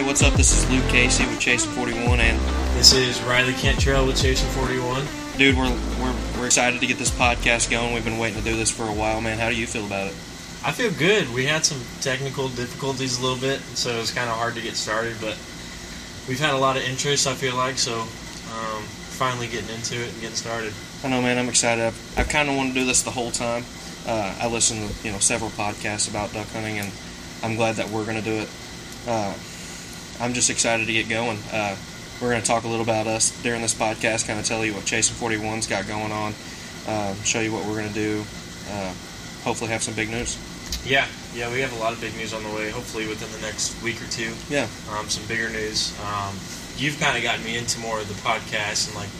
Everybody, what's up? This is Luke Casey with Chasing 41, and This is Riley Cantrell with Chasing 41. dude, we're, we're we're excited to get this podcast going. We've been waiting to do this for a while, man. How do you feel about it? I feel good. We had some technical difficulties a little bit, so it was kind of hard to get started, but we've had a lot of interest, I feel like, so um, finally getting into it and getting started. I know, man. I'm excited. I've, I've kind of wanted to do this the whole time. Uh, I listen to you know several podcasts about duck hunting, and I'm glad that we're going to do it. Uh, I'm just excited to get going. Uh, we're going to talk a little about us during this podcast, kind of tell you what Chasing 41's got going on, uh, show you what we're going to do. Uh, hopefully, have some big news. Yeah, yeah, we have a lot of big news on the way, hopefully within the next week or two. Yeah. Um, some bigger news. Um, you've kind of gotten me into more of the podcast and like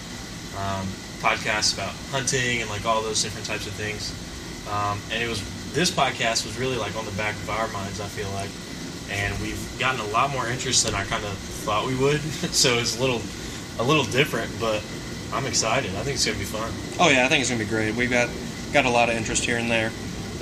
um, podcasts about hunting and like all those different types of things. Um, and it was this podcast was really like on the back of our minds. I feel like, and we've gotten a lot more interest than I kind of thought we would. so it's a little a little different, but I'm excited. I think it's gonna be fun. Oh yeah, I think it's gonna be great. We've got got a lot of interest here and there.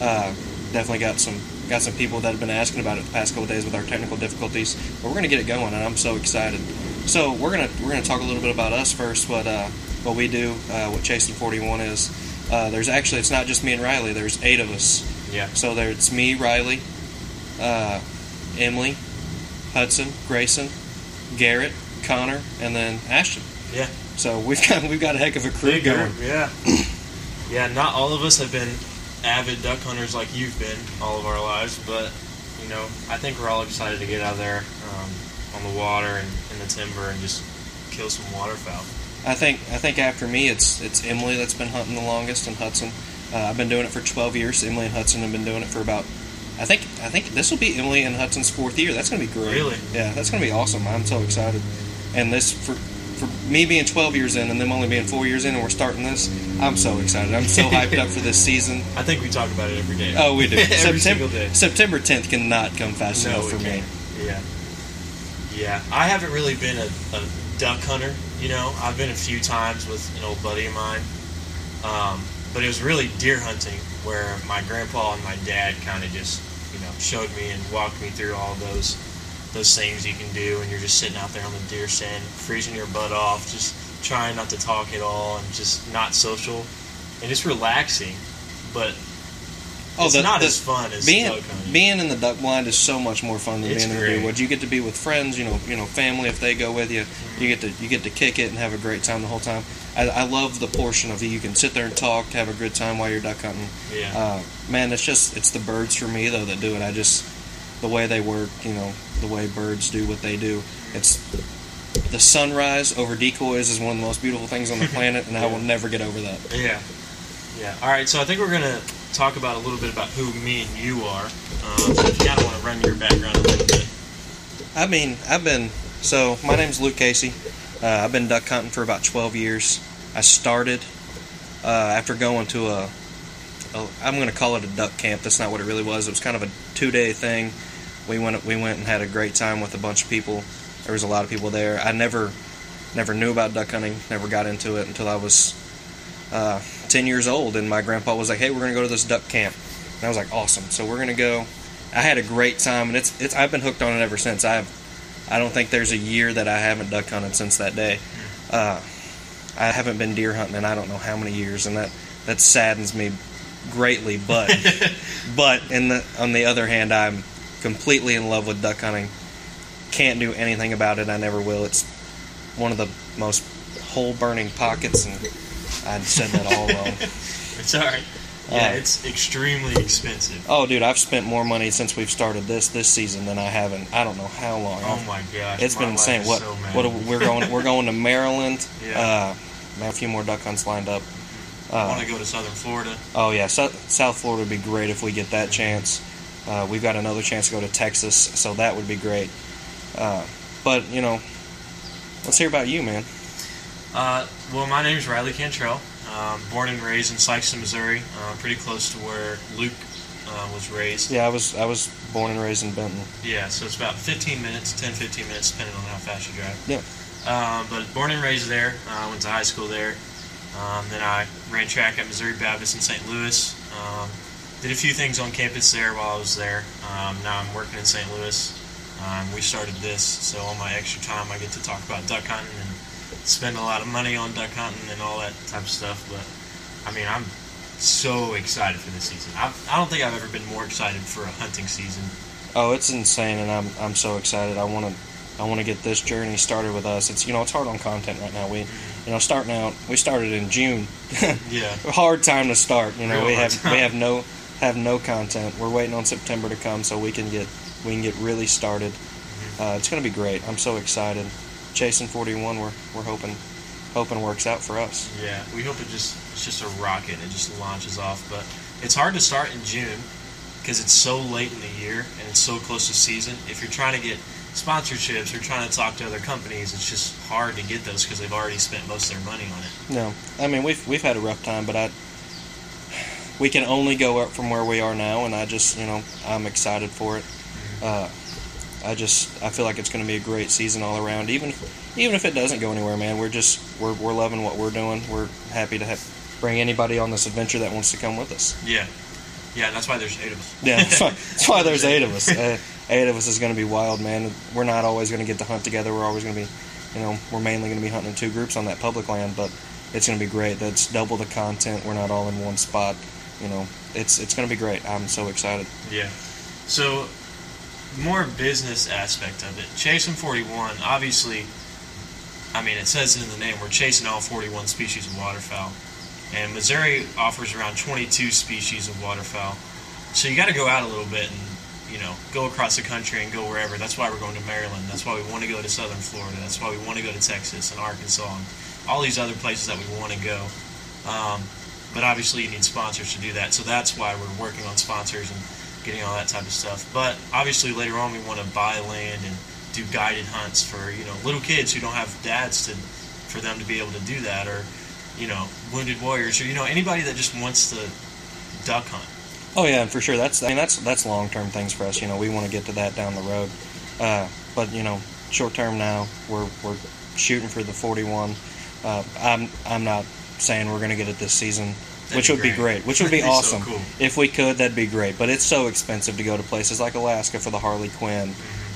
Uh, definitely got some got some people that have been asking about it the past couple of days with our technical difficulties. But we're gonna get it going, and I'm so excited. So we're gonna we're gonna talk a little bit about us first. What uh, what we do, uh, what Chasing 41 is. Uh, there's actually it's not just me and Riley. There's eight of us. Yeah. So there it's me, Riley, uh, Emily, Hudson, Grayson, Garrett, Connor, and then Ashton. Yeah. So we've got we've got a heck of a crew Big going. group, Yeah. yeah, not all of us have been avid duck hunters like you've been all of our lives, but you know, I think we're all excited to get out there um, on the water and in the timber and just kill some waterfowl. I think I think after me, it's it's Emily that's been hunting the longest, and Hudson. Uh, I've been doing it for 12 years. Emily and Hudson have been doing it for about. I think I think this will be Emily and Hudson's fourth year. That's gonna be great. Really? Yeah, that's gonna be awesome. I'm so excited. And this for for me being 12 years in and them only being four years in, and we're starting this. I'm so excited. I'm so hyped up for this season. I think we talk about it every day. Oh, we do. every September, single day. September 10th cannot come fast No, enough for me. Yeah. Yeah. I haven't really been a, a duck hunter, you know. I've been a few times with an old buddy of mine. Um, but it was really deer hunting where my grandpa and my dad kind of just, you know, showed me and walked me through all those those things you can do and you're just sitting out there on the deer stand, freezing your butt off, just trying not to talk at all and just not social. And it's relaxing, but it's the- not the- as fun as being being in the duck blind is so much more fun than It's being in the woods. You get to be with friends, you know, you know, family if they go with you. Mm-hmm. You get to you get to kick it and have a great time the whole time. I, I love the portion of it. you can sit there and talk, have a good time while you're duck hunting. yeah. Uh, man, it's just it's the birds for me though that do it. I just the way they work, you know, the way birds do what they do. It's the sunrise over decoys is one of the most beautiful things on the planet, and I will never get over that. Yeah. Yeah. All right. So I think we're gonna talk about a little bit about who me and you are. Um, so you kind of want to run your background a little bit. I mean, I've been so my name's Luke Casey. Uh, I've been duck hunting for about 12 years. I started uh, after going to a, a I'm going to call it a duck camp. That's not what it really was. It was kind of a two day thing. We went we went and had a great time with a bunch of people. There was a lot of people there. I never never knew about duck hunting. Never got into it until I was uh, 10 years old, and my grandpa was like, "Hey, we're to go to this duck camp." And I was like, "Awesome!" So we're to go. I had a great time, and it's it's I've been hooked on it ever since. I've I don't think there's a year that I haven't duck hunted since that day. Uh, I haven't been deer hunting in I don't know how many years, and that that saddens me greatly. But but in the on the other hand, I'm completely in love with duck hunting. Can't do anything about it. I never will. It's one of the most hole burning pockets, and I said that all wrong. It's all right. Yeah, Uh, it's extremely expensive. Oh, dude, I've spent more money since we've started this this season than I have in I don't know how long. Oh my gosh. It's my been insane. What? so what? We're going. We're going to Maryland. Yeah. Uh, I have a few more duck hunts lined up. I want Uh, to go to Southern Florida. oh yeah, so, South Florida would be great if we get that chance. Uh, we've got another chance to go to Texas, so that would be great. Uh, but you know, let's hear about you, man. Uh, well, my name is Riley Cantrell. Um, born and raised in Sikeston, Missouri, uh, pretty close to where Luke uh, was raised. Yeah, I was I was born and raised in Benton. Yeah, so it's about 15 minutes, 10, 15 minutes, depending on how fast you drive. Yeah. Um, but born and raised there. uh, went to high school there. Um, then I ran track at Missouri Baptist in St. Louis. Um, did a few things on campus there while I was there. Um, now I'm working in St. Louis. Um, we started this, so on my extra time, I get to talk about duck hunting and spend a lot of money on duck hunting and all that type of stuff. But I mean, I'm so excited for this season. I've, I don't think I've ever been more excited for a hunting season. Oh, it's insane, and I'm I'm so excited. I want to I want to get this journey started with us. It's you know it's hard on content right now. We you know starting out we started in June. Yeah. hard time to start. You know Real we have time. we have no have no content. We're waiting on September to come so we can get we can get really started. Mm-hmm. Uh, it's going to be great. I'm so excited. Chasing 41, we're we're hoping hoping works out for us. Yeah, we hope it just it's just a rocket and it just launches off. But it's hard to start in June because it's so late in the year and it's so close to season. If you're trying to get sponsorships or trying to talk to other companies, it's just hard to get those because they've already spent most of their money on it. No, I mean we've we've had a rough time, but I we can only go up from where we are now, and I just you know I'm excited for it. Uh, I just I feel like it's going to be a great season all around. Even even if it doesn't go anywhere, man, we're just we're we're loving what we're doing. We're happy to have, bring anybody on this adventure that wants to come with us. Yeah, yeah, that's why there's eight of us. Yeah, that's why, that's why there's eight of us. Uh, eight of us is going to be wild, man. We're not always going to get to hunt together. We're always going to be, you know, we're mainly going to be hunting in two groups on that public land, but it's going to be great. That's double the content. We're not all in one spot. You know, it's it's going to be great. I'm so excited. Yeah. So, more business aspect of it. Chasing 41, obviously, I mean, it says it in the name, we're chasing all 41 species of waterfowl. And Missouri offers around 22 species of waterfowl. So you got to go out a little bit and, you know, go across the country and go wherever. That's why we're going to Maryland. That's why we want to go to southern Florida. That's why we want to go to Texas and Arkansas and all these other places that we want to go. Um, but obviously, you need sponsors to do that. So that's why we're working on sponsors and getting all that type of stuff. But obviously, later on, we want to buy land and do guided hunts for you know little kids who don't have dads to for them to be able to do that, or you know wounded warriors, or you know anybody that just wants to duck hunt. Oh yeah, for sure. That's I mean that's that's long term things for us. You know, we want to get to that down the road. Uh, but you know, short term now, we're we're shooting for the 41. Uh, I'm I'm not saying we're going to get it this season, That'd which be would be great. great. Which would be be so awesome. cool. If we could, that'd be great. But it's so expensive to go to places like Alaska for the harlequin,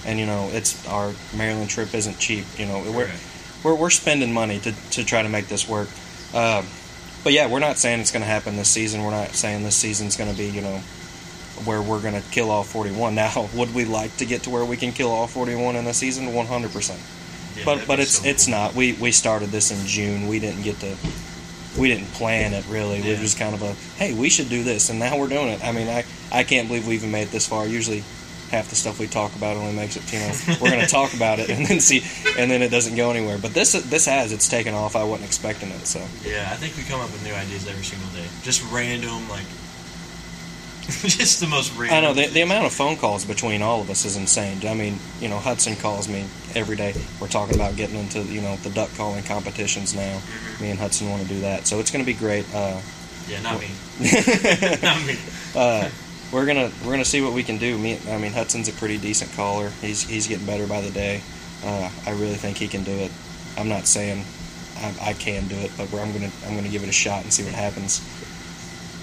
and you know, it's our Maryland trip isn't cheap. You know, we're Correct. we're, we're spending money to, to try to make this work. Um, but yeah, we're not saying it's going to happen this season. We're not saying this season's going to be, you know, where we're going to kill all 41. Now, would we like to get to where we can kill all 41 in a season? 100%. Yeah, but but it's so it's cool. not. We we started this in June. We didn't get to we didn't plan it really. Yeah. We're just kind of a hey, we should do this, and now we're doing it. I mean, I I can't believe we even made it this far. Usually, half the stuff we talk about only makes it. You know, we're going to talk about it and then see, and then it doesn't go anywhere. But this this has it's taken off. I wasn't expecting it. So Yeah, I think we come up with new ideas every single day. Just random, like, just the most random. I know the, the amount of phone calls between all of us is insane. I mean, you know, Hudson calls me every day. We're talking about getting into you know the duck calling competitions now. Me and Hudson want to do that, so it's going to be great. Uh, Yeah, not me. not me. uh, we're gonna we're gonna see what we can do. Me, I mean, Hudson's a pretty decent caller. He's he's getting better by the day. Uh, I really think he can do it. I'm not saying I, I can do it, but I'm gonna I'm gonna give it a shot and see what happens.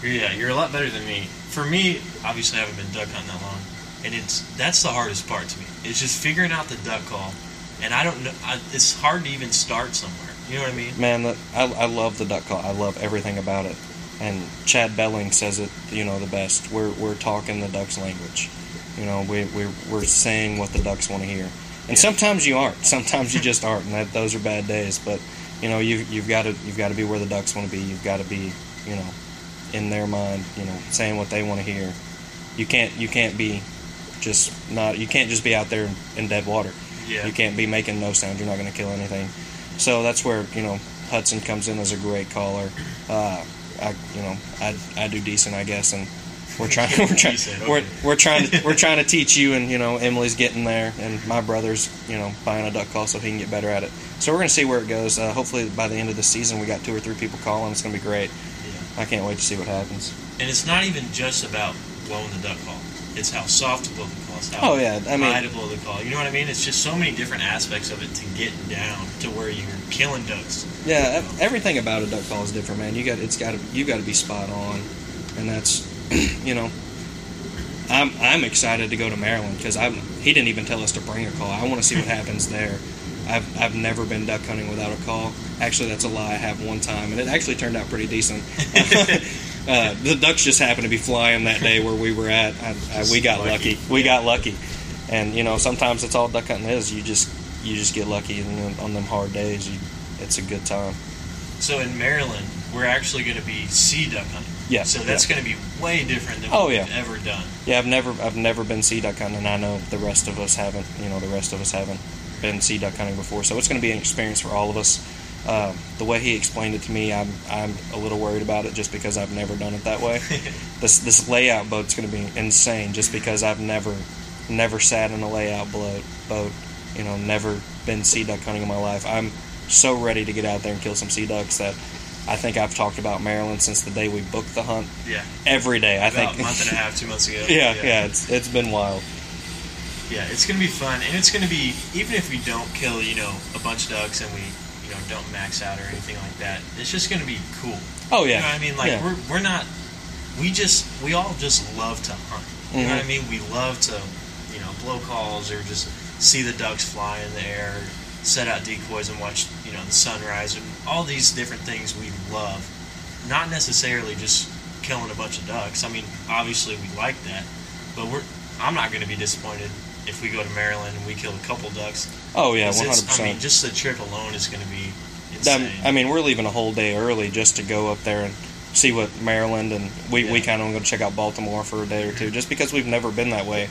Yeah, you're a lot better than me. For me, obviously, I haven't been duck hunting that long, and it's that's the hardest part to me. It's just figuring out the duck call, and I don't know. I, it's hard to even start somewhere. You know what I mean? Man, the, I, I love the duck call. I love everything about it. And Chad Belling says it, you know, the best. We're, we're talking the ducks' language. You know, we, we're, we're saying what the ducks want to hear. And Yeah. sometimes you aren't. Sometimes you just aren't, and that, those are bad days. But you know, you you've got to you've got to be where the ducks want to be. You've got to be, you know, in their mind. You know, saying what they want to hear. You can't you can't be just not. You can't just be out there in, dead water. Yeah. You can't be making no sound. You're not going to kill anything. So that's where you know Hudson comes in as a great caller. Uh, I you know I, I do decent I guess, and we're trying we're trying Decent, we're, we're trying to we're trying to teach you, and you know Emily's getting there, and my brother's you know buying a duck call so he can get better at it. So we're going to see where it goes. Uh, hopefully by the end of the season we got two or three people calling. It's going to be great. I can't wait to see what happens. And it's not even just about blowing the duck call. It's how soft to blow the call. It's how Oh, yeah, I mean- high to blow the call. You know what I mean? It's just so many different aspects of it to get down to where you're killing ducks. Yeah, everything about a duck call is different, man. You got it's got to you got to be spot on, and that's you know I'm I'm excited to go to Maryland because I'm he didn't even tell us to bring a call. I want to see what happens there. I've I've never been duck hunting without a call. Actually, that's a lie. I have one time, and it actually turned out pretty decent. uh, the ducks just happened to be flying that day where we were at. I, I, we got lucky. lucky. We got lucky, and you know sometimes it's all duck hunting is. You just you just get lucky, and then on them hard days, you, it's a good time. So in Maryland, we're actually going to be sea duck hunting. Yeah, So that's yeah. going to be way different than Oh, yeah. we've ever done. Yeah, I've never I've never been sea duck hunting, and I know the rest of us haven't. You know, the rest of us haven't been sea duck hunting before, so it's going to be an experience for all of us. Um, the way he explained it to me, I'm I'm a little worried about it just because I've never done it that way. this this layout boat's going to be insane just because I've never never sat in a layout boat boat. You know, never been sea duck hunting in my life. I'm so ready to get out there and kill some sea ducks that I think I've talked about Maryland since the day we booked the hunt. Yeah. Every day, I About think. a month and a half, two months ago. yeah, yeah, it's it's been wild. Yeah, it's going to be fun, and it's going to be even if we don't kill, you know, a bunch of ducks and we, you know, don't max out or anything like that. It's just going to be cool. Oh yeah, You know what I mean? Like Yeah. we're we're not. We just we all just love to hunt. You know what I Mhm. mean? We love to, you know, blow calls or just see the ducks fly in the air, set out decoys and watch, you know, the sunrise and all these different things we love. Not necessarily just killing a bunch of ducks. I mean, obviously we like that, but we're. I'm not going to be disappointed if we go to Maryland and we kill a couple ducks. Oh yeah, one hundred I mean, percent. just the trip alone is going to be insane. I mean, we're leaving a whole day early just to go up there and see what Maryland and we, we kind of want to go check out Baltimore for a day or two, mm-hmm. just because we've never been that way,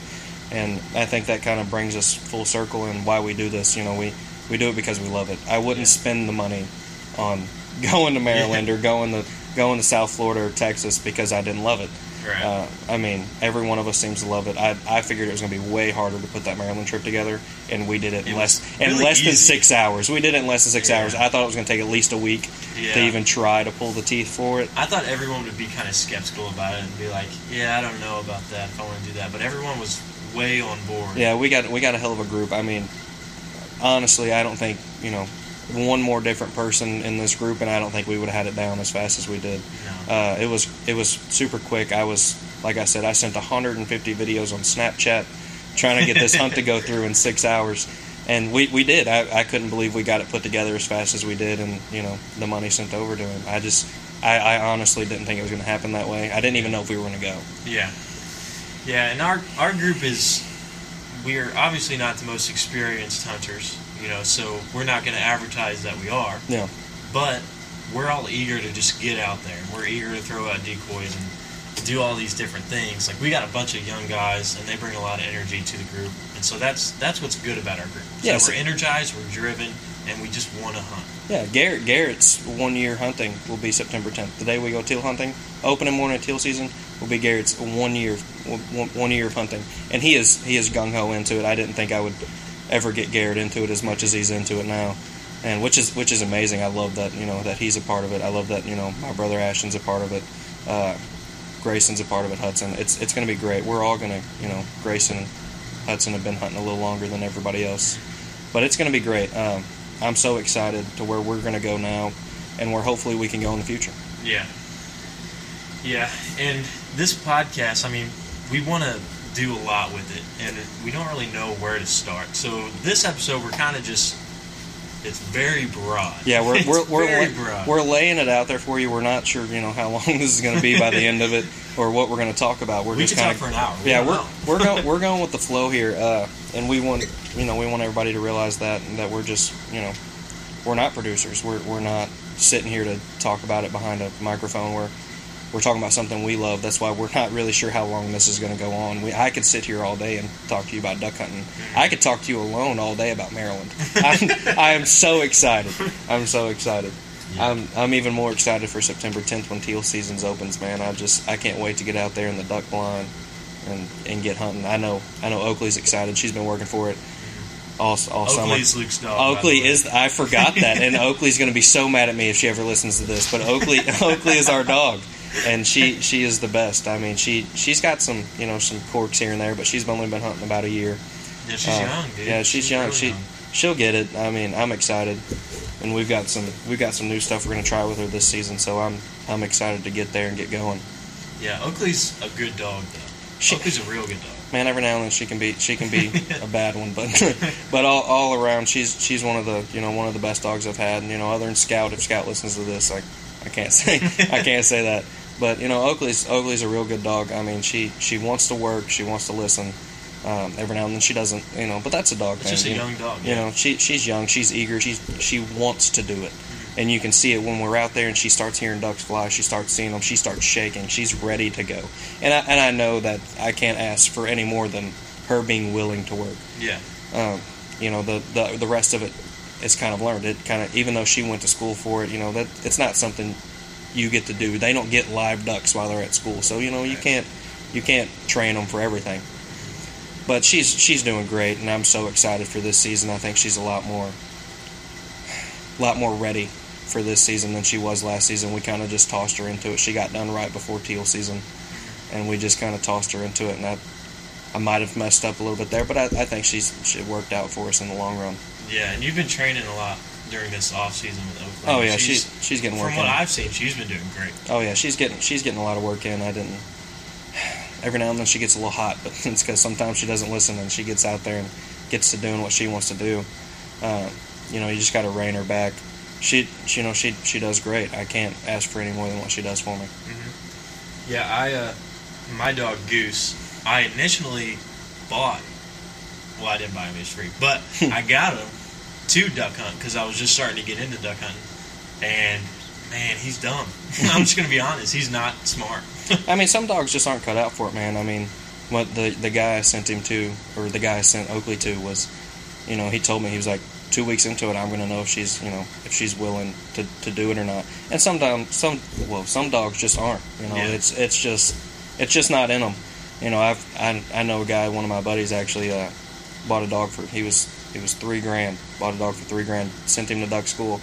and I think that kind of brings us full circle and why we do this. You know, we we do it because we love it. I wouldn't Yeah. spend the money on going to Maryland or going to going to South Florida or Texas because I didn't love it. Right. Uh, I mean, every one of us seems to love it. I, I figured it was going to be way harder to put that Maryland trip together, and we did it in less was in really less than six hours. We did it in less than six Yeah. hours. I thought it was going to take at least a week yeah. to even try to pull the teeth for it. I thought everyone would be kind of skeptical about it and be like, "Yeah, I don't know about that. If I want to do that," but everyone was way on board. Yeah, we got we got a hell of a group. I mean, honestly, I don't think you know one more different person in this group, and I don't think we would have had it down as fast as we did. No. Uh, it was it was super quick. I was like I said, I sent 150 videos on Snapchat trying to get this hunt to go through in six hours, and we, we did. I, I couldn't believe we got it put together as fast as we did, and you know the money sent over to him. I just I, I honestly didn't think it was going to happen that way. I didn't even know if we were going to go. Yeah. Yeah, and our our group is we're obviously not the most experienced hunters, you know, so we're not going to advertise that we are. Yeah. But we're all eager to just get out there. and We're eager to throw out decoys and do all these different things. Like we got a bunch of young guys, and they bring a lot of energy to the group, and so that's that's what's good about our group. So Yeah, so- we're energized, we're driven, and we just want to hunt. Yeah, Garrett Garrett's one year hunting will be September 10th. The day we go teal hunting, opening morning of teal season will be Garrett's one year one, one year of hunting, and he is he is gung ho into it. I didn't think I would ever get Garrett into it as much as he's into it now, and which is which is amazing. I love that you know that he's a part of it. I love that you know my brother Ashton's a part of it. Uh, Grayson's a part of it. Hudson. It's it's going to be great. We're all going to you know Grayson and Hudson have been hunting a little longer than everybody else, but it's going to be great. Um, I'm so excited to where we're going to go now, and where hopefully we can go in the future. Yeah. Yeah, and this podcast, I mean, we want to do a lot with it, and we don't really know where to start. So this episode, we're kind of just, it's very broad. Yeah, we're we're we're, very la- broad. we're laying it out there for you. We're not sure you know how long this is going to be by the end of it, or what we're going to talk about. We're we just kind of for an hour. We yeah we're we're going we're going with the flow here, uh, and we want you know we want everybody to realize that that we're just you know we're not producers. We're we're not sitting here to talk about it behind a microphone. We're we're talking about something we love. That's why we're not really sure how long this is going to go on. We, I could sit here all day and talk to you about duck hunting. I could talk to you alone all day about Maryland. I'm, I am so excited. I'm so excited. Yeah. I'm I'm even more excited for September 10th when teal seasons opens. Man, I just I can't wait to get out there in the duck blind and and get hunting. I know I know Oakley's excited. She's been working for it all all summer. Oakley's Luke's dog. Oakley is. I forgot that, and Oakley's going to be so mad at me if she ever listens to this. But Oakley, Oakley is our dog, and she she is the best. I mean, she she's got some you know some quirks here and there, but she's only been hunting about a year. Yeah, she's uh, young, dude. yeah, she's young. really She- She'll get it. I mean, I'm excited, and we've got some we've got some new stuff we're going to try with her this season. So I'm I'm excited to get there and get going. Yeah, Oakley's a good dog, though. she, Oakley's a real good dog. man, every now and then she can be she can be a bad one, but but all, all around she's she's one of the you know one of the best dogs I've had. And, you know, other than Scout, if Scout listens to this, I I can't say I can't say that. But you know, Oakley's Oakley's a real good dog. I mean, she she wants to work, she wants to listen. Um, every now and then she doesn't, you know, but that's a dog. It's man. just a You- young dog. you know, she she's young, she's eager, she's she wants to do it, and you can see it when we're out there and she starts hearing ducks fly, she starts seeing them, she starts shaking, she's ready to go, and I and I know that I can't ask for any more than her being willing to work. Yeah. Um, you know, the, the the rest of it is kind of learned. It kind of even though she went to school for it, you know, that it's not something you get to do. They don't get live ducks while they're at school, so you know you can't you can't train them for everything. But she's she's doing great, and I'm so excited for this season. I think she's a lot more, a lot more ready for this season than she was last season. We kind of just tossed her into it. She got done right before teal season, and we just kind of tossed her into it. And I, I might have messed up a little bit there, but I, I think she's she worked out for us in the long run. Yeah, and you've been training a lot during this off season with Oakley. Oh yeah, she's she's getting work from in. what I've seen, she's been doing great. Oh yeah, she's getting she's getting a lot of work in. I didn't. Every now and then she gets a little hot, but it's because sometimes she doesn't listen and she gets out there and gets to doing what she wants to do. Uh, you know, you just got to rein her back. She, she, you know, she she does great. I can't ask for any more than what she does for me. Yeah, I uh, my dog Goose. I initially bought. Well, I didn't buy him; he was free, but I got him to duck hunt because I was just starting to get into duck hunting, and man, he's dumb. I'm just gonna be honest; he's not smart. I mean, some dogs just aren't cut out for it, man. I mean, what the the guy I sent him to, or the guy I sent Oakley to, was, you know, he told me he was like two weeks into it, I'm gonna know if she's, you know, if she's willing to, to do it or not. And sometimes some, well, some dogs just aren't. You know, Yeah. it's it's just it's just not in them. You know, I've I, I know a guy, one of my buddies actually uh, bought a dog for he was he was three grand, bought a dog for three grand, sent him to duck school.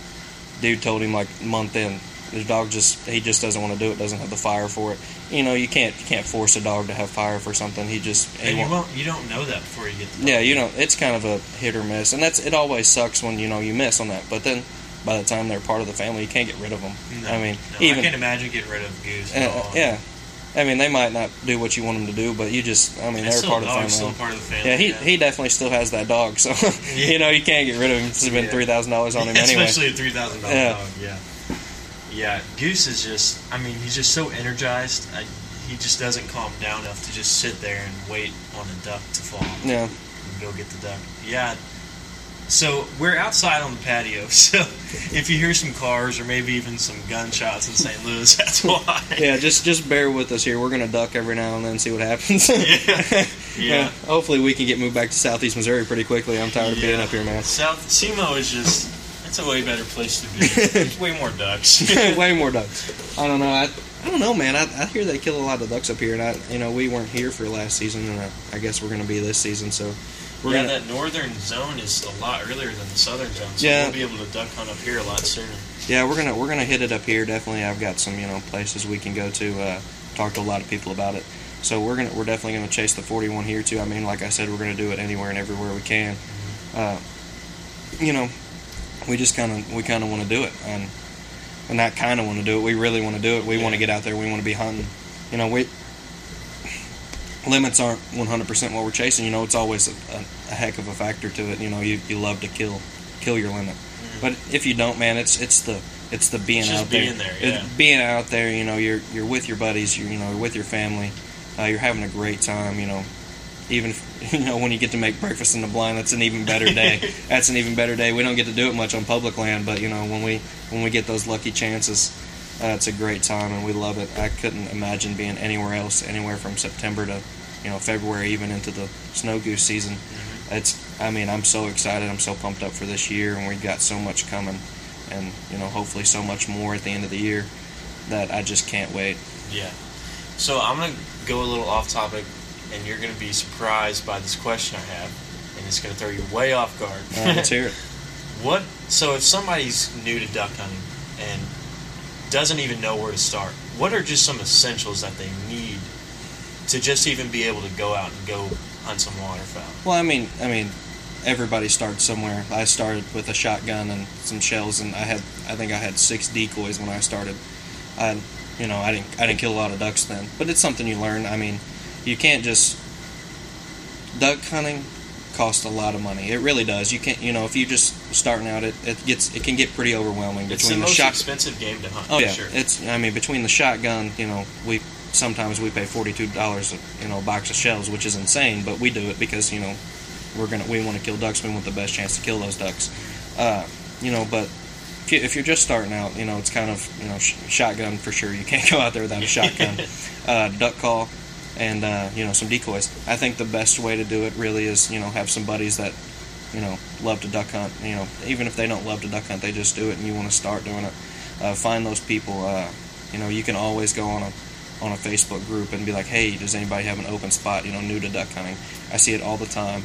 Dude told him like month in, the dog just he just doesn't want to do it, doesn't have the fire for it. You know, you can't you can't force a dog to have fire for something. He just he and you won't, you don't know that before you get the dog. yeah, you know, it's kind of a hit or miss, and that's it. Always sucks when you know you miss on that, but then by the time they're part of the family, you can't get rid of them. No, I mean, no, even I can't imagine getting rid of Goose. uh, yeah, I mean they might not do what you want them to do, but you just I mean It's they're part of the still part of the family. yeah, he he definitely still has that dog, so you know you can't get rid of him. It's been Yeah. three thousand dollars on him anyway. Especially a three thousand dollar Yeah. dog. Yeah. Yeah, Goose is just. I mean, he's just so energized. I, he just doesn't calm down enough to just sit there and wait on a duck to fall Yeah, and go get the duck. Yeah. So we're outside on the patio. So if you hear some cars or maybe even some gunshots in St. Louis, that's why. yeah. Just just bear with us here. We're gonna duck every now and then, see what happens. Yeah. Yeah. Hopefully we can get moved back to Southeast Missouri pretty quickly. I'm tired of being up here, man. South SEMO is just. It's a way better place to be. There's way more ducks. Way more ducks. I don't know. I, I don't know, man. I, I hear they kill a lot of ducks up here, and I you know we weren't here for last season, and I, I guess we're gonna be this season. So we're yeah, gonna that northern zone is a lot earlier than the southern zone, so Yeah. we'll be able to duck hunt up here a lot sooner. yeah we're gonna we're gonna hit it up here. Definitely, I've got some you know places we can go to. Uh, talk to a lot of people about it. So we're gonna we're definitely gonna chase the 41 here too. I mean, like I said, we're gonna do it anywhere and everywhere we can. Uh, you know, we just kind of we kind of want to do it, and and not kind of want to do it. We really want to do it. We want to get out there. We want to be hunting. You know, we limits aren't 100% what we're chasing. You know, it's always a, a, a heck of a factor to it. You know, you, you love to kill kill your limit, but if you don't, man, it's it's the it's the being It's out there. being there, yeah. being out there. You know, you're you're with your buddies. You're you know you're with your family. Uh, you're having a great time. You know, even if, you know when you get to make breakfast in the blind, that's an even better day. that's an even better day. We don't get to do it much on public land, but you know when we when we get those lucky chances, uh, it's a great time and we love it. I couldn't imagine being anywhere else, anywhere from September to you know February, even into the snow goose season. It's I mean I'm so excited. I'm so pumped up for this year, and we've got so much coming, and you know hopefully so much more at the end of the year that I just can't wait. Yeah. So I'm gonna go a little off topic, and you're gonna be surprised by this question I have, and it's gonna throw you way off guard. Uh, let's hear it. What? So if somebody's new to duck hunting and doesn't even know where to start, what are just some essentials that they need to just even be able to go out and go hunt some waterfowl? Well, I mean, I mean, everybody starts somewhere. I started with a shotgun and some shells, and I had, I think I had six decoys when I started. I, you know, I didn't, I didn't kill a lot of ducks then, but it's something you learn. I mean, you can't just duck hunting costs a lot of money. It really does. You can't, you know, if you're just starting out, it, it gets it can get pretty overwhelming It's the between the, most shot. expensive game to hunt. Oh yeah, sure. it's. I mean, between the shotgun, you know, we sometimes we pay forty two dollars, you know, a box of shells, which is insane, but we do it because you know we're gonna we want to kill ducks. We want the best chance to kill those ducks. Uh, you know, but if, you, if you're just starting out, you know, it's kind of you know sh- shotgun for sure. You can't go out there without a shotgun. uh, duck call, and uh, you know some decoys. I think the best way to do it really is you know have some buddies that you know love to duck hunt. You know even if they don't love to duck hunt, they just do it, and you want to start doing it. Uh, find those people. Uh, you know you can always go on a on a Facebook group and be like, hey, does anybody have an open spot? You know, new to duck hunting. I see it all the time,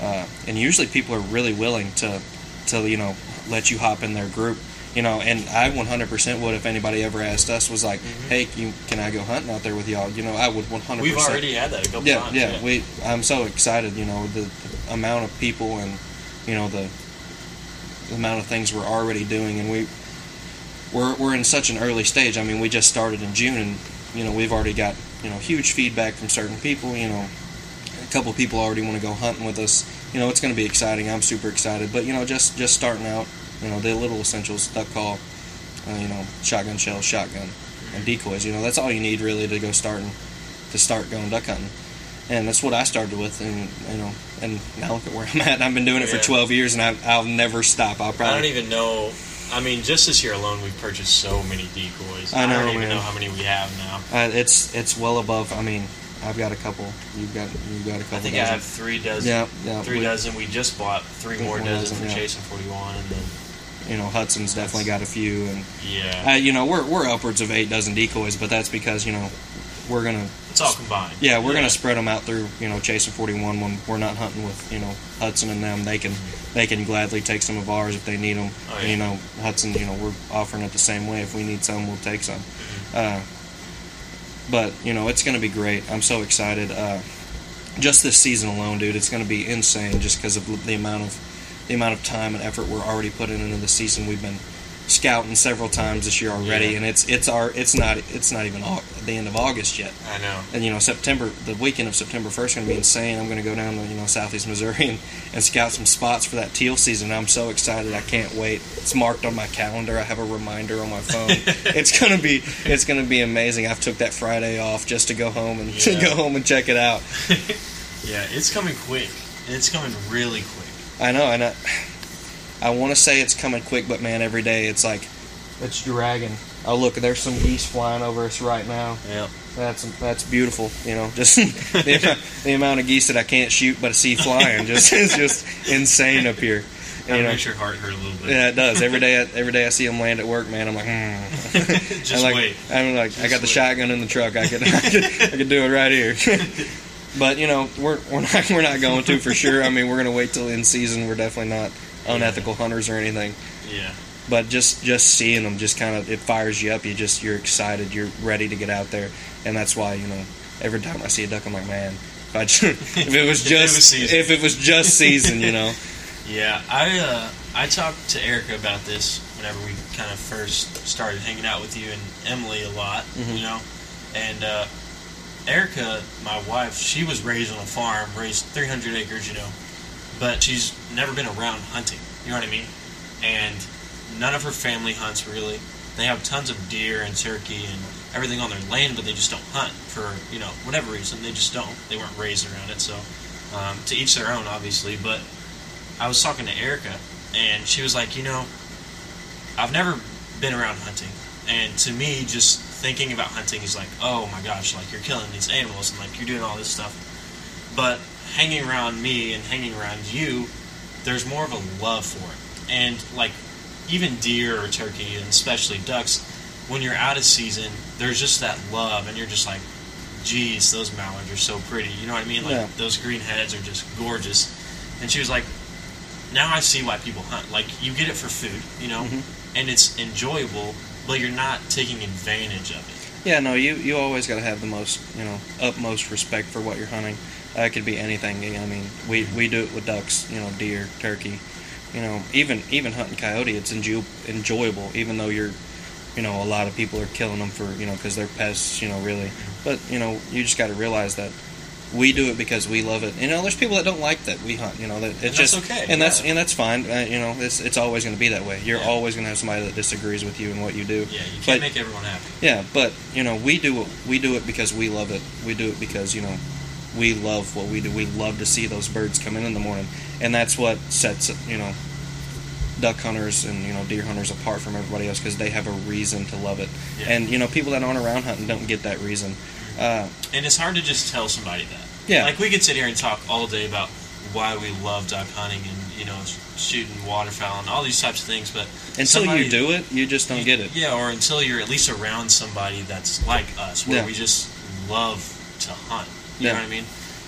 uh, and usually people are really willing to to you know let you hop in their group. You know, and I 100% would if anybody ever asked us was like, Mhm. "Hey, you, can I go hunting out there with y'all?" You know, I would 100%. We've already had that a couple yeah, times. yeah, We, I'm so excited. You know, the, the amount of people and you know the, the amount of things we're already doing, and we we're we're in such an early stage. I mean, we just started in June, and you know we've already got you know huge feedback from certain people. You know, a couple people already want to go hunting with us. You know, it's going to be exciting. I'm super excited. But you know, just just starting out, you know, the little essentials: duck call, uh, you know, shotgun shells, shotgun, and decoys. You know, that's all you need really to go starting to start going duck hunting. And that's what I started with, and you know, and now look at where I'm at. I've been doing it Yeah. for 12 years, and I, I'll never stop. I'll I don't even know. I mean, just this year alone, we've purchased so many decoys. I know, I don't even man. know how many we have now. uh, it's it's well above. I mean, I've got a couple. You've got you've got a couple. I think I have three dozen. Yeah, yeah. Three we- dozen. We just bought three more dozen dozen, for yeah. chasing forty one, and then You know, Hudson's definitely got a few, and yeah, uh, you know we're we're upwards of eight dozen decoys, but that's because you know we're gonna it's all combined. yeah we're gonna spread them out through you know chasing 41 when we're not hunting with you know Hudson and them. They can they can gladly take some of ours if they need them. Oh, And, you know Hudson, you know we're offering it the same way. If we need some, we'll take some. Uh, but you know it's gonna be great. I'm so excited. Uh, just this season alone, dude, it's gonna be insane. Just because of the amount of the amount of time and effort we're already putting into the season. We've been scouting several times this year already, Yeah. and it's it's our it's not it's not even the end of August yet. I know. And you know September, the weekend of September first, going to be insane. I'm going to go down to you know Southeast Missouri and, and scout some spots for that teal season. I'm so excited. I can't wait. It's marked on my calendar. I have a reminder on my phone. it's going to be it's going to be amazing. I've took that Friday off just to go home and to Yeah. go home and check it out. Yeah, it's coming quick. It's coming really quick. I know, and I, I want to say it's coming quick, but man, every day it's like it's dragging. Oh look, there's some geese flying over us right now. Yep. That's that's beautiful. You know, just the, amount, the amount of geese that I can't shoot but I see flying just is just insane up here. That You know, makes your heart hurt a little bit. yeah, it does. Every day, I, every day I see them land at work, man. I'm like, hmm. Just I'm like, wait. I'm like, I got the shotgun in the truck. I could, I could, I could do it right here. but you know, we're we're not we're not going to for sure. I mean, we're gonna wait till in season. We're definitely not unethical hunters or anything. Yeah. But just just seeing them, just kind of it fires you up. You just you're excited. You're ready to get out there, and that's why you know every time I see a duck, I'm like, man. If, I, ju- if it was If it was just season. if it was just season, you know. Yeah, I uh, I talked to Erica about this whenever we kind of first started hanging out with you and Emily a lot, Mhm. you know. And uh, Erica, my wife, she was raised on a farm, raised 300 acres, you know, but she's never been around hunting. You know what I mean? And none of her family hunts really. They have tons of deer and turkey and everything on their land, but they just don't hunt for you know whatever reason. They just don't. They weren't raised around it, so um, to each their own, obviously. But I was talking to Erica, and she was like, you know, I've never been around hunting, and to me, just thinking about hunting is like, oh my gosh, like you're killing these animals and like you're doing all this stuff. But hanging around me and hanging around you, there's more of a love for it, and like even deer or turkey, and especially ducks, when you're out of season, there's just that love, and you're just like, geez, those mallards are so pretty. You know what I mean? Like Yeah. those green heads are just gorgeous. And she was like, now I see why people hunt. Like you get it for food, you know, Mhm. and it's enjoyable, but you're not taking advantage of it. Yeah, no, you you always got to have the most, you know, utmost respect for what you're hunting. Uh, it could be anything. I mean, we we do it with ducks, you know, deer, turkey, you know, even even hunting coyote. It's enjoy, enjoyable, even though you're, you know, a lot of people are killing them for, you know, because they're pests, you know, really. But you know, you just got to realize that we do it because we love it. You know, there's people that don't like that we hunt. You know, that it's And just that's okay, and that's and that's fine. Uh, you know, it's it's always going to be that way. You're Yeah. always going to have somebody that disagrees with you and what you do. Yeah, you can't But- make everyone happy. Yeah, but you know, we do it. We do it because we love it. We do it because you know, we love what we do. We love to see those birds come in in the morning, and that's what sets you know, duck hunters and you know deer hunters apart from everybody else because they have a reason to love it. Yeah. And you know, people that aren't around hunting don't get that reason. Uh, And it's hard to just tell somebody that. Yeah. Like we could sit here and talk all day about why we love duck hunting and you know shooting waterfowl and all these types of things, but until somebody- you do it, you just don't you- get it. Yeah, or until you're at least around somebody that's like us, where Yeah. we just love to hunt. You Yeah. know what I mean?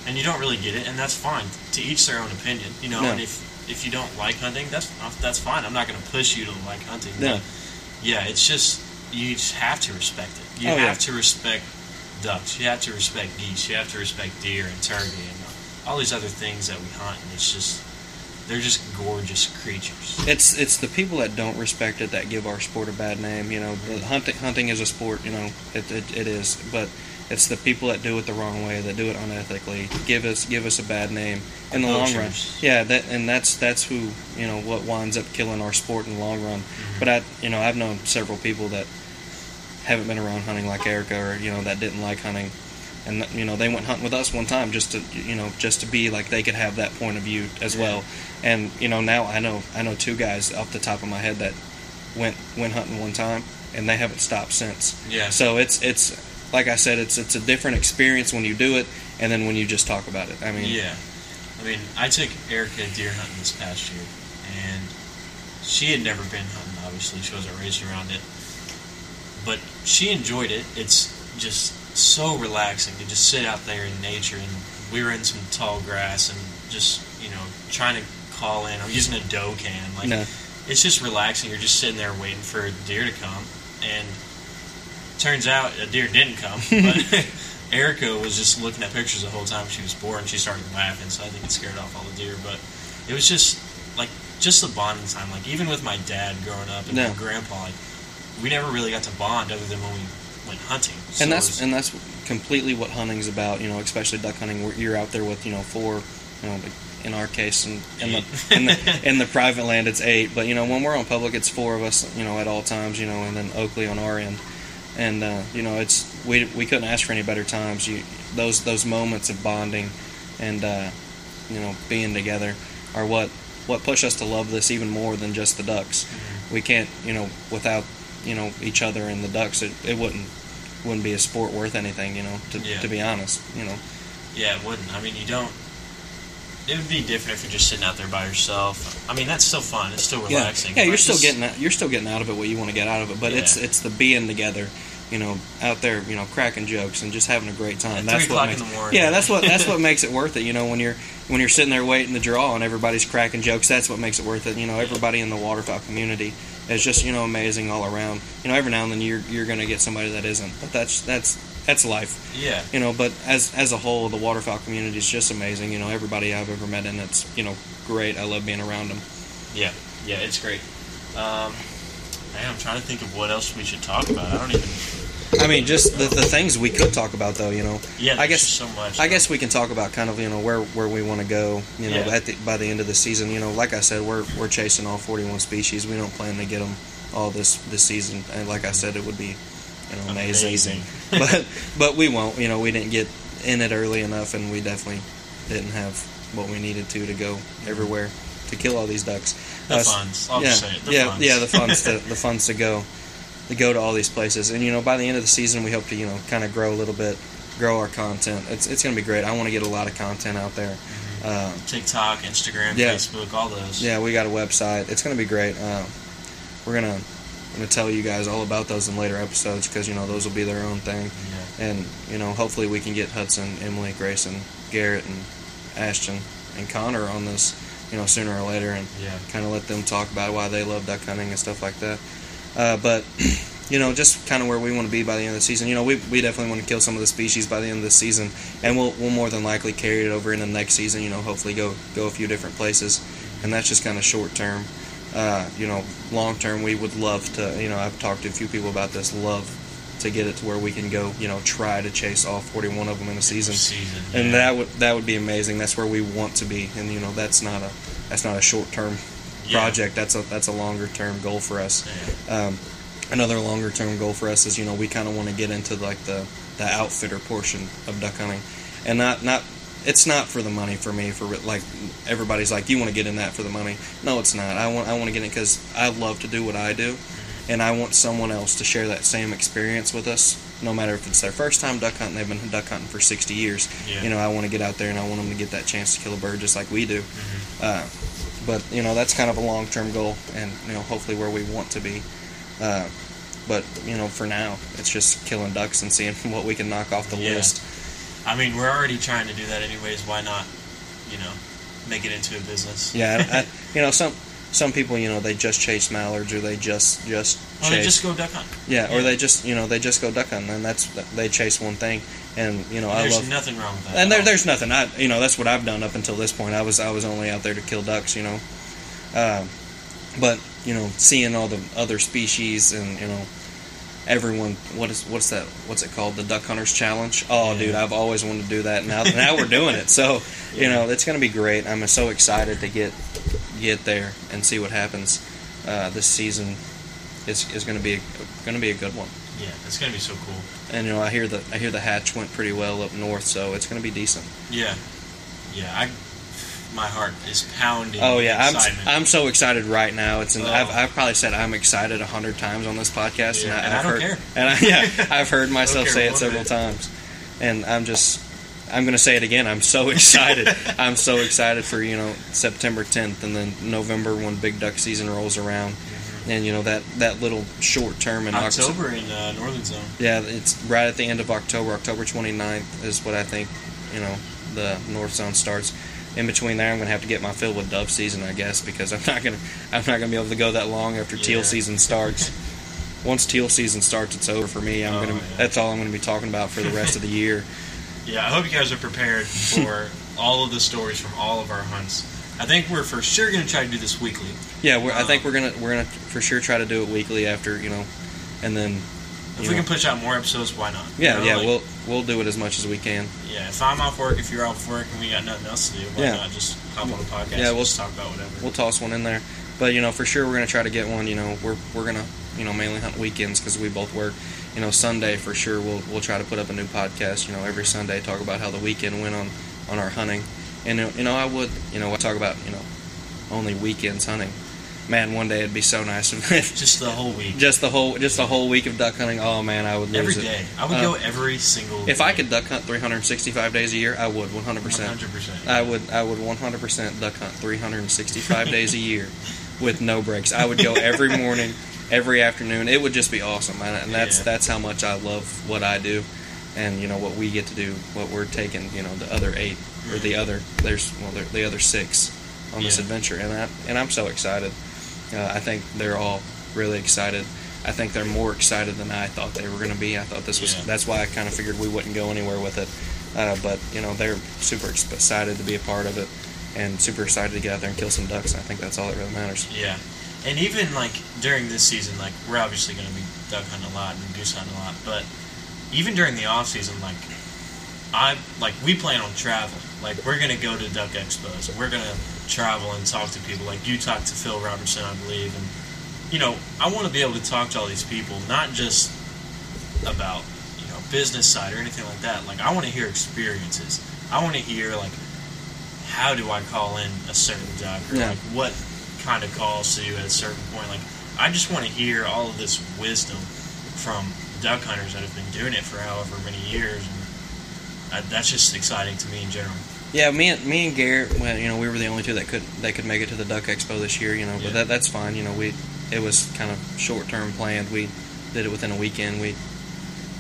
And you don't really get it, and that's fine. To each their own opinion, you know. No. And if if you don't like hunting, that's that's fine. I'm not going to push you to like hunting. But yeah, it's just you just have to respect it. You Oh, yeah. have to respect ducks. You have to respect geese. You have to respect deer and turkey and all these other things that we hunt. And it's just they're just gorgeous creatures. It's it's the people that don't respect it that give our sport a bad name. You know, the hunting hunting is a sport. You know, it, it, it is, but it's the people that do it the wrong way, that do it unethically, give us give us a bad name in the long run. Yeah, that and that's that's who you know what winds up killing our sport in the long run. Mm-hmm. But I you know I've known several people that haven't been around hunting like Erica, or you know that didn't like hunting. And you know they went hunting with us one time just to you know just to be like they could have that point of view as Yeah. well. And you know now I know I know two guys off the top of my head that went went hunting one time and they haven't stopped since. Yeah. So it's it's like I said it's it's a different experience when you do it and then when you just talk about it. I mean Yeah. I mean, I took Erica deer hunting this past year, and she had never been hunting, obviously. She wasn't raised around it. But she enjoyed it. It's just so relaxing to just sit out there in nature. And we were in some tall grass and just, you know, trying to call in. I'm using a doe can. Like, No. it's just relaxing. You're just sitting there waiting for a deer to come. And turns out a deer didn't come. But Erica was just looking at pictures the whole time she was bored, and she started laughing. So I think it scared off all the deer. But it was just like just the bonding time. Like even with my dad growing up and No. my grandpa, like we never really got to bond other than when we went hunting. So and that's was- and that's completely what hunting's about. You know, especially duck hunting, where you're out there with you know four, you know, like in our case, and in the, in the in the private land it's eight. But you know, when we're on public, it's four of us. You know, at all times. You know, and then Oakley on our end, and uh, you know, it's we we couldn't ask for any better times. You those those moments of bonding, and uh, you know, being together are what what push us to love this even more than just the ducks. Mm-hmm. We can't, you know, without you know each other and the ducks, it, it wouldn't wouldn't be a sport worth anything, you know. To, Yeah. to be honest, you know. Yeah, it wouldn't. I mean, you don't. It would be different if you're just sitting out there by yourself. I mean, that's still fun. It's still relaxing. Yeah, yeah, you're still getting out, you're still getting out of it what you want to get out of it, but it's Yeah. it's the being together, you know, out there, you know, cracking jokes and just having a great time. At that's three what o'clock makes in the morning. yeah, that's what that's what makes it worth it. You know, when you're when you're sitting there waiting to draw and everybody's cracking jokes, that's what makes it worth it. You know, everybody in the waterfowl community is just you know amazing all around. You know, every now and then you're you're gonna get somebody that isn't, but that's that's that's life. Yeah, you know but as as a whole the waterfowl community is just amazing you know everybody i've ever met and it's you know great i love being around them yeah, yeah. It's great. Um, man, I'm trying to think of what else we should talk about. I don't even. i mean just the, the things we could talk about though you know Yeah, i guess so much. i guess we can talk about kind of you know where where we want to go you know Yeah. at the, by the end of the season you know like i said we're we're chasing all 41 species we don't plan to get them all this this season and like i said it would be amazing, Amazing. but but we won't you know we didn't get in it early enough and we definitely didn't have what we needed to to go everywhere to kill all these ducks The Uh, funds. I'll yeah, say it. The yeah, funds. yeah, the funds to the funds to go to go to all these places, and you know, by the end of the season, we hope to you know kind of grow a little bit, grow our content. It's it's going to be great. I want to get a lot of content out there. Uh, TikTok, Instagram, Yeah. Facebook, all those. yeah, we got a website. It's going to be great. Uh, we're gonna gonna tell you guys all about those in later episodes because you know those will be their own thing, Yeah. and you know hopefully we can get Hudson, Emily, Grayson, Garrett, and Ashton and Connor on this, you know, sooner or later, and Yeah. kind of let them talk about why they love duck hunting and stuff like that. Uh, but you know, just kind of where we want to be by the end of the season. You know, we, we definitely want to kill some of the species by the end of the season, and we'll we'll more than likely carry it over into the next season. You know, hopefully go go a few different places, and that's just kind of short term. Uh, you know, long term, we would love to. You know, I've talked to a few people about this. Love to get it to where we can go, you know, try to chase all 41 of them in a season. Season, And that would that would be amazing. That's where we want to be. And you know, that's not a that's not a short term Yeah. project. That's a that's a longer term goal for us. Yeah. Um, another longer term goal for us is you know we kind of want to get into like the the outfitter portion of duck hunting, and not not it's not for the money for me for like everybody's like you want to get in that for the money. No, it's not. I want I want to get in because I love to do what I do, and I want someone else to share that same experience with us. No matter if it's their first time duck hunting, they've been duck hunting for 60 years. Yeah. You know, I want to get out there and I want them to get that chance to kill a bird just like we do. Mhm. Uh, but you know that's kind of a long term goal, and you know hopefully where we want to be. Uh, but you know for now it's just killing ducks and seeing what we can knock off the Yeah. list. I mean, we're already trying to do that anyways. Why not, you know, make it into a business? Yeah, I, I, you know some some people you know they just chase mallards or they just just Or chase they just go duck hunt. yeah, or they just you know they just go duck hunting and that's they chase one thing and you know I There's love nothing wrong with that. and there, there's nothing. I you know that's what I've done up until this point. I was I was only out there to kill ducks, you know. Um, but you know, seeing all the other species and you know everyone, what is what's that? What's it called? The Duck Hunters Challenge. Oh, Yeah. dude, I've always wanted to do that. Now now we're doing it. So you know it's going to be great. I'm so excited to get get there and see what happens. Uh, this season is is going to be going to be a good one. Yeah, it's gonna be so cool. And you know, I hear the I hear the hatch went pretty well up north, so it's going to be decent. Yeah, yeah. I, my heart is pounding. Oh yeah, I'm excitement. I'm so excited right now. It's an, Oh. I've I've probably said I'm excited a hundred times on this podcast, Yeah, and, I, and I I've don't heard care. and I, yeah, I've heard myself say it several bit. times, and I'm just I'm going to say it again. I'm so excited. I'm so excited for you know September 10th, and then November when Big Duck season rolls around, and you know that that little short term in October. October in uh, Northern Zone. Yeah, it's right at the end of October. October 29th is what I think, you know, the North Zone starts. In between there, I'm going to have to get my fill with dove season, I guess, because I'm not going to I'm not going to be able to go that long after teal season starts. Once teal season starts, it's over for me. I'm Oh, going to yeah. that's all I'm going to be talking about for the rest of the year. Yeah, I hope you guys are prepared for all of the stories from all of our hunts. I think we're for sure going to try to do this weekly. Yeah, we're, I think Um, we're gonna we're gonna for sure try to do it weekly after you know, and then If we know, can push out more episodes, why not? yeah You know, yeah like, we'll we'll do it as much as we can. yeah. If I'm off work, if you're off work, and we got nothing else to do, why Yeah. not just hop on the podcast? Yeah, and we'll- just talk about whatever. we'll toss one in there. But you know, for sure, we're gonna try to get one. You know, we're we're gonna you know mainly hunt weekends because we both work. You know, Sunday for sure we'll we'll try to put up a new podcast. You know, every Sunday talk about how the weekend went on on our hunting. And you know, I would you know I talk about you know only weekends hunting. Man, one day it'd be so nice if just the whole week, just the whole just the whole week of duck hunting. Oh man, I would every day. I would Uh, go every single. If I could duck hunt 365 days a year, I would 100. percent 100. percent I would I would 100% duck hunt 365 days a year with no breaks. I would go every morning, every afternoon. It would just be awesome, and, and that's Yeah. that's how much I love what I do, and you know what we get to do, what we're taking. You know the other eight or the other there's well the other six on this Yeah. adventure, and I and I'm so excited. Uh, I think they're all really excited. I think they're more excited than I thought they were going to be. I thought this was Yeah. that's why I kind of figured we wouldn't go anywhere with it. Uh, but you know they're super excited to be a part of it, and super excited to get out there and kill some ducks. I think that's all that really matters. Yeah, and even like during this season, like we're obviously going to be duck hunting a lot and goose hunting a lot, but even during the off season, like I like we plan on traveling. Like we're going to go to duck expos. and We're going to travel and talk to people. Like you talked to Phil Robertson, I believe, and you know I want to be able to talk to all these people, not just about you know business side or anything like that. Like I want to hear experiences. I want to hear like how do I call in a certain duck or Yeah. like what kind of calls to do at a certain point. Like I just want to hear all of this wisdom from duck hunters that have been doing it for however many years, and I, that's just exciting to me in general. Yeah, me and me and Garrett, well, you know, we were the only two that could that could make it to the Duck Expo this year. You know, Yeah. but that that's fine. You know, we it was kind of short term planned. We did it within a weekend. We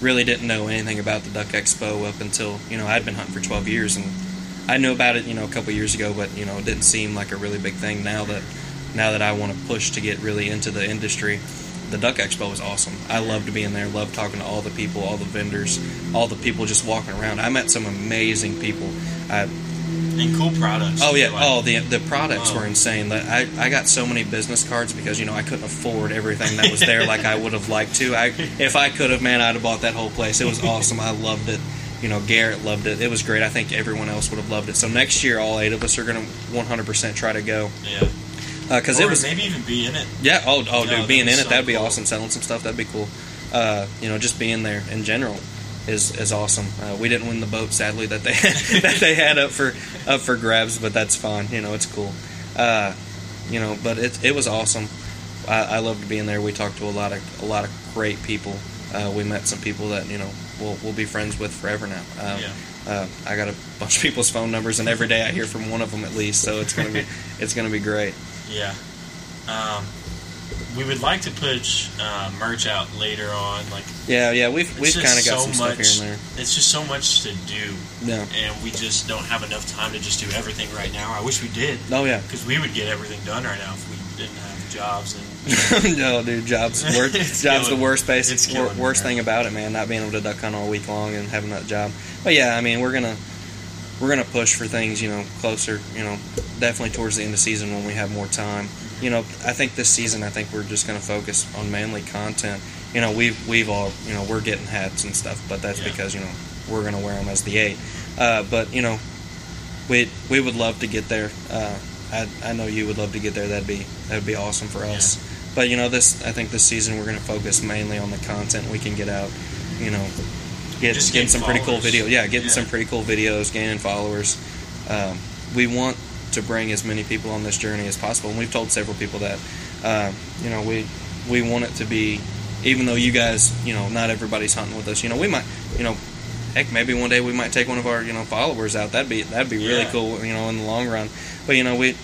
really didn't know anything about the Duck Expo up until you know I'd been hunting for 12 years and I knew about it you know a couple years ago, but you know it didn't seem like a really big thing. Now that now that I want to push to get really into the industry, the Duck Expo was awesome. I loved being there. Loved talking to all the people, all the vendors, all the people just walking around. I met some amazing people. I and cool products. Oh yeah. Like, Oh, the the products were insane. I I got so many business cards because you know I couldn't afford everything that was there like I would have liked to. I if I could have, man, I'd have bought that whole place. It was awesome. I loved it. You know, Garrett loved it. It was great. I think everyone else would have loved it. So next year, all eight of us are going to 100% try to go yeah. Because Or it was maybe even be in it. yeah. Oh, oh, No, dude, being be in it, that'd be cool. awesome. Selling some stuff, that'd be cool. Uh, you know, just being there in general is is awesome. Uh, we didn't win the boat, sadly, that they that they had up for up for grabs, but that's fine. You know, it's cool. Uh, you know, but it it was awesome. I, I loved being there. We talked to a lot of a lot of great people. Uh, we met some people that you know we'll we'll be friends with forever now. Um, Yeah. uh, I got a bunch of people's phone numbers, and every day I hear from one of them at least. So it's gonna be it's gonna be great. Yeah. Um, we would like to push uh, merch out later on. Like Yeah, yeah, we've we've kind of got so some stuff here and there. It's just so much to do, Yeah. and we just don't have enough time to just do everything right now. I wish we did, Oh yeah. because we would get everything done right now if we didn't have jobs and no, dude, jobs worst, jobs the worst It's wor- killing me, worst thing about it, man. Not being able to duck hunt all week long and having that job. But yeah, I mean, we're gonna we're gonna push for things, you know, closer, you know, definitely towards the end of season when we have more time. You know, I think this season, I think we're just gonna focus on mainly content. You know, we've we've all, you know, we're getting hats and stuff, but that's Yeah. because you know we're gonna wear them as the eight. Uh, but you know, we we would love to get there. Uh, I I know you would love to get there. That'd be that'd be awesome for us. But you know, this I think this season we're going to focus mainly on the content we can get out. You know, get getting getting some pretty cool video. Yeah, getting Yeah. some pretty cool videos, gaining followers. Um, we want to bring as many people on this journey as possible, and we've told several people that. Uh, you know, we we want it to be, even though you guys, you know, not everybody's hunting with us. You know, we might, you know. Heck, maybe one day we might take one of our, you know, followers out. That'd be that'd be really Yeah. cool, you know, in the long run. But you know, we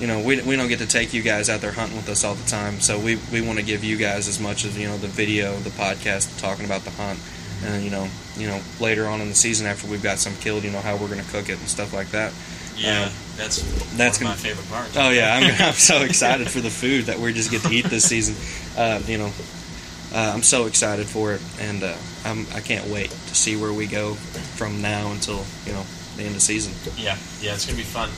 you know, we, we don't get to take you guys out there hunting with us all the time. So we, we want to give you guys as much as, you know, the video, the podcast, talking about the hunt. And, you know, you know, later on in the season after we've got some killed, you know, how we're going to cook it and stuff like that. yeah, Uh, that's that's gonna- my favorite part. Oh, yeah. I'm, I'm so excited for the food that we just get to eat this season. Uh, you know, uh, I'm so excited for it. And uh, I'm, I can't wait to see where we go from now until, you know, the end of season. Yeah, yeah, it's gonna be fun.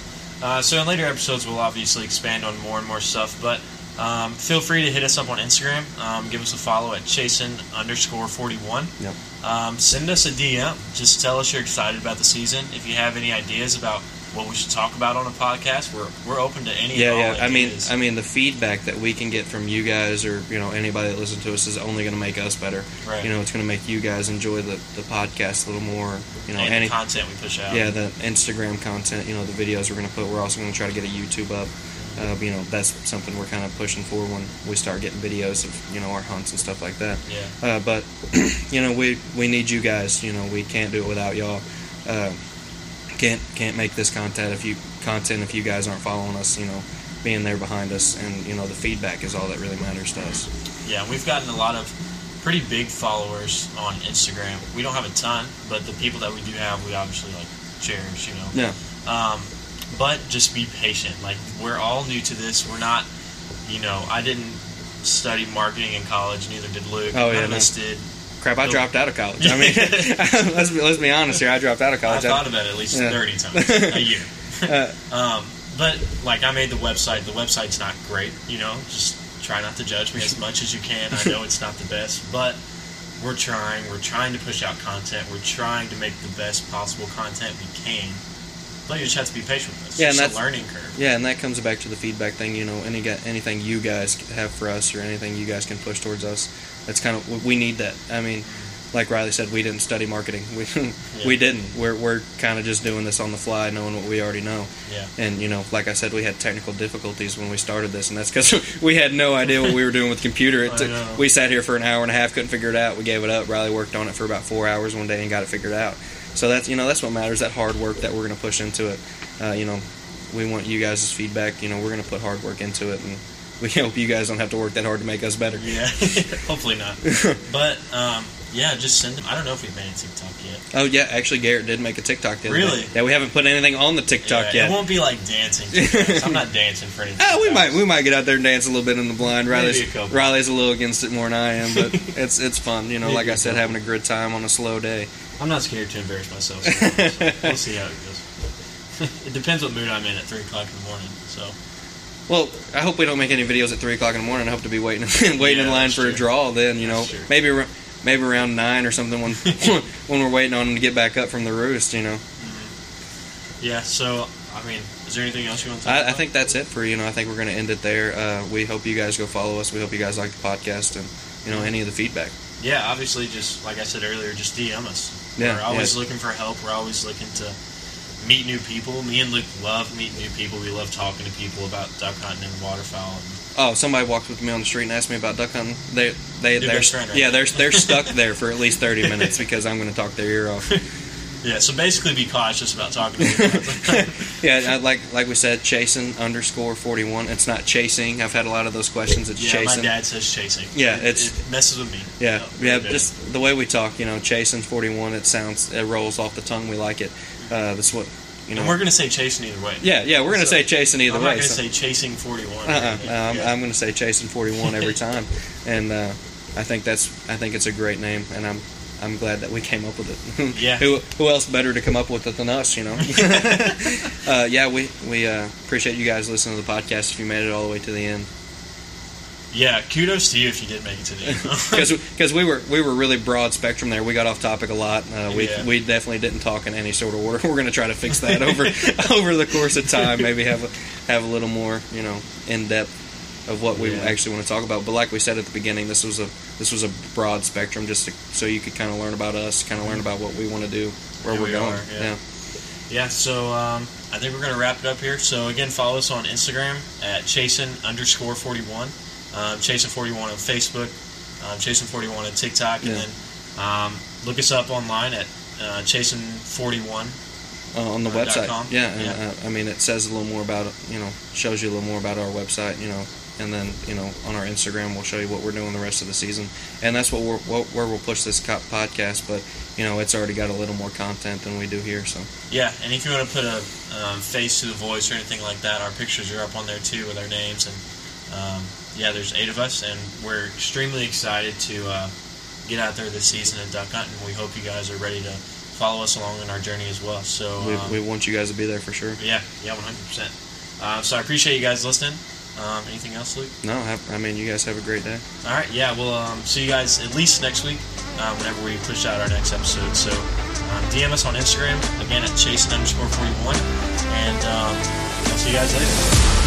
Uh, so in later episodes, we'll obviously expand on more and more stuff, but um, feel free to hit us up on Instagram. Um, give us a follow at chasin underscore forty one. Yep. Um, send us a DM. Just tell us you're excited about the season. If you have any ideas about what we should talk about on a podcast, we're we're open to any. Yeah, yeah. I mean. I mean, the feedback that we can get from you guys, or you know, anybody that listens to us, is only going to make us better. right. You know, it's going to make you guys enjoy the, the podcast a little more. You know, and any the content we push out. yeah, the Instagram content. You know, the videos we're going to put. We're also going to try to get a YouTube up. Uh, you know, that's something we're kind of pushing for when we start getting videos of you know our hunts and stuff like that. yeah. Uh, but you know, we we need you guys. You know, we can't do it without y'all. Uh, can't can't make this content if you content if you guys aren't following us. You know, being there behind us, and you know, the feedback is all that really matters to us. Yeah, we've gotten a lot of pretty big followers on Instagram. We don't have a ton, but the people that we do have, we obviously like cherish. You know. Yeah, Um, but just be patient. Like we're all new to this. We're not, you know, I didn't study marketing in college. Neither did Luke. Oh, yeah, no. us did. crap! I dropped out of college. I mean, let's be, let's be honest here. I dropped out of college. I thought about it at least Yeah. thirty times a year. Uh, um, but like I made the website. The website's not great. You know, just try not to judge me as much as you can. I know it's not the best, but we're trying. We're trying to push out content. We're trying to make the best possible content we can. You just have to be patient with us. Yeah, it's and a learning curve. Yeah, and that comes back to the feedback thing. You know, any anything you guys have for us, or anything you guys can push towards us, that's kind of we- need that. I mean, like Riley said, we didn't study marketing. We we didn't. We're we're kind of just doing this on the fly, knowing what we already know. Yeah. And you know, like I said, we had technical difficulties when we started this, and that's because we had no idea what we were doing with the computer. It took, we sat here for an hour and a half, couldn't figure it out. We gave it up. Riley worked on it for about four hours one day and got it figured out. So that's you know that's what matters. That hard work that we're going to push into it. Uh, you know, we want you guys' feedback. You know, we're going to put hard work into it, and we hope you guys don't have to work that hard to make us better. Yeah, hopefully not. But um, yeah, just send them. I don't know if we've made a TikTok yet. Oh yeah, actually Garrett did make a TikTok the other day. Really? Yeah, we haven't put anything on the TikTok Yeah, yet. It won't be like dancing. TikToks. I'm not dancing for anything. Ah, we might we might get out there and dance a little bit in the blind. Riley's a. Riley's a little against it more than I am, but it's it's fun. You know, Maybe like I said, having a good time on a slow day. I'm not scared to embarrass myself. so we'll see how it goes. it depends what mood I'm in at three o'clock in the morning. So Well, I hope we don't make any videos at three o'clock in the morning. I hope to be waiting waiting Yeah, in line for a draw. Then you know That's true. maybe maybe around nine or something when when we're waiting on them to get back up from the roost. You know, yeah. So I mean, is there anything else you want to talk I, about? I think that's it for you know. I think we're going to end it there. Uh, we hope you guys go follow us. We hope you guys like the podcast and you know any of the feedback. Yeah, obviously, just like I said earlier, just DM us. Yeah, We're always yeah. looking for help. We're always looking to meet new people. Me and Luke love meeting new people. We love talking to people about duck hunting and waterfowl. And Oh, somebody walked with me on the street and asked me about duck hunting. They they they're right? yeah they're they're stuck there for at least thirty minutes because I'm going to talk their ear off. yeah, so basically, be cautious about talking to. Yeah, I, like like we said, chasing underscore forty one. It's not chasing. I've had a lot of those questions. It's yeah, my dad says chasing. Yeah, it, it's- it messes with me. Yeah, No, yeah. Just the way we talk, you know, chasing forty one. It sounds it rolls off the tongue. We like it. Uh, that's what you know. and we're gonna say chasing either way. yeah, yeah. We're gonna So, say chasing either I'm way. not gonna so- say chasing forty one. uh-uh, uh, I'm, I'm going to say Chasing 41 every time, and uh, I think that's I think it's a great name, and I'm I'm glad that we came up with it. Yeah. who who else better to come up with it than us? You know. uh, yeah, we we uh, appreciate you guys listening to the podcast. If you made it all the way to the end, yeah, kudos to you if you did make it to the end. because because we were we were really broad spectrum there. We got off topic a lot. Uh, we Yeah. we definitely didn't talk in any sort of order. We're going to try to fix that over over the course of time. Maybe have a, have a little more you know in depth of what we Yeah. actually want to talk about. But like we said at the beginning, this was a this was a broad spectrum, just to, so you could kind of learn about us, kind of learn about what we want to do, where Who we're we going. are, yeah. Yeah, so um, I think we're going to wrap it up here. So again, follow us on Instagram at chasin underscore 41, um, chasin41 on Facebook, um, chasin41 on TikTok, Yeah. and then um, look us up online at uh, chasin41. uh, on the Uh, website. Yeah, and, Yeah. Uh, I mean, it says a little more about. You know, shows you a little more about our website. You know, and then you know on our Instagram we'll show you what we're doing the rest of the season, and that's what we're what, where we'll push this co- podcast. But you know, it's already got a little more content than we do here. So Yeah, and if you want to put a um, face to the voice or anything like that, our pictures are up on there too with our names. And um, yeah, there's eight of us, and we're extremely excited to uh, get out there this season and duck hunting. We hope you guys are ready to follow us along in our journey as well. So we, um, we want you guys to be there for sure. yeah, yeah, 100%. Uh, so I appreciate you guys listening. Um, anything else, Luke? No, have, I mean, you guys have a great day. All right, yeah, we'll um, see you guys at least next week uh, whenever we push out our next episode. So um, DM us on Instagram, again at chase underscore 41, and um, I'll see you guys later.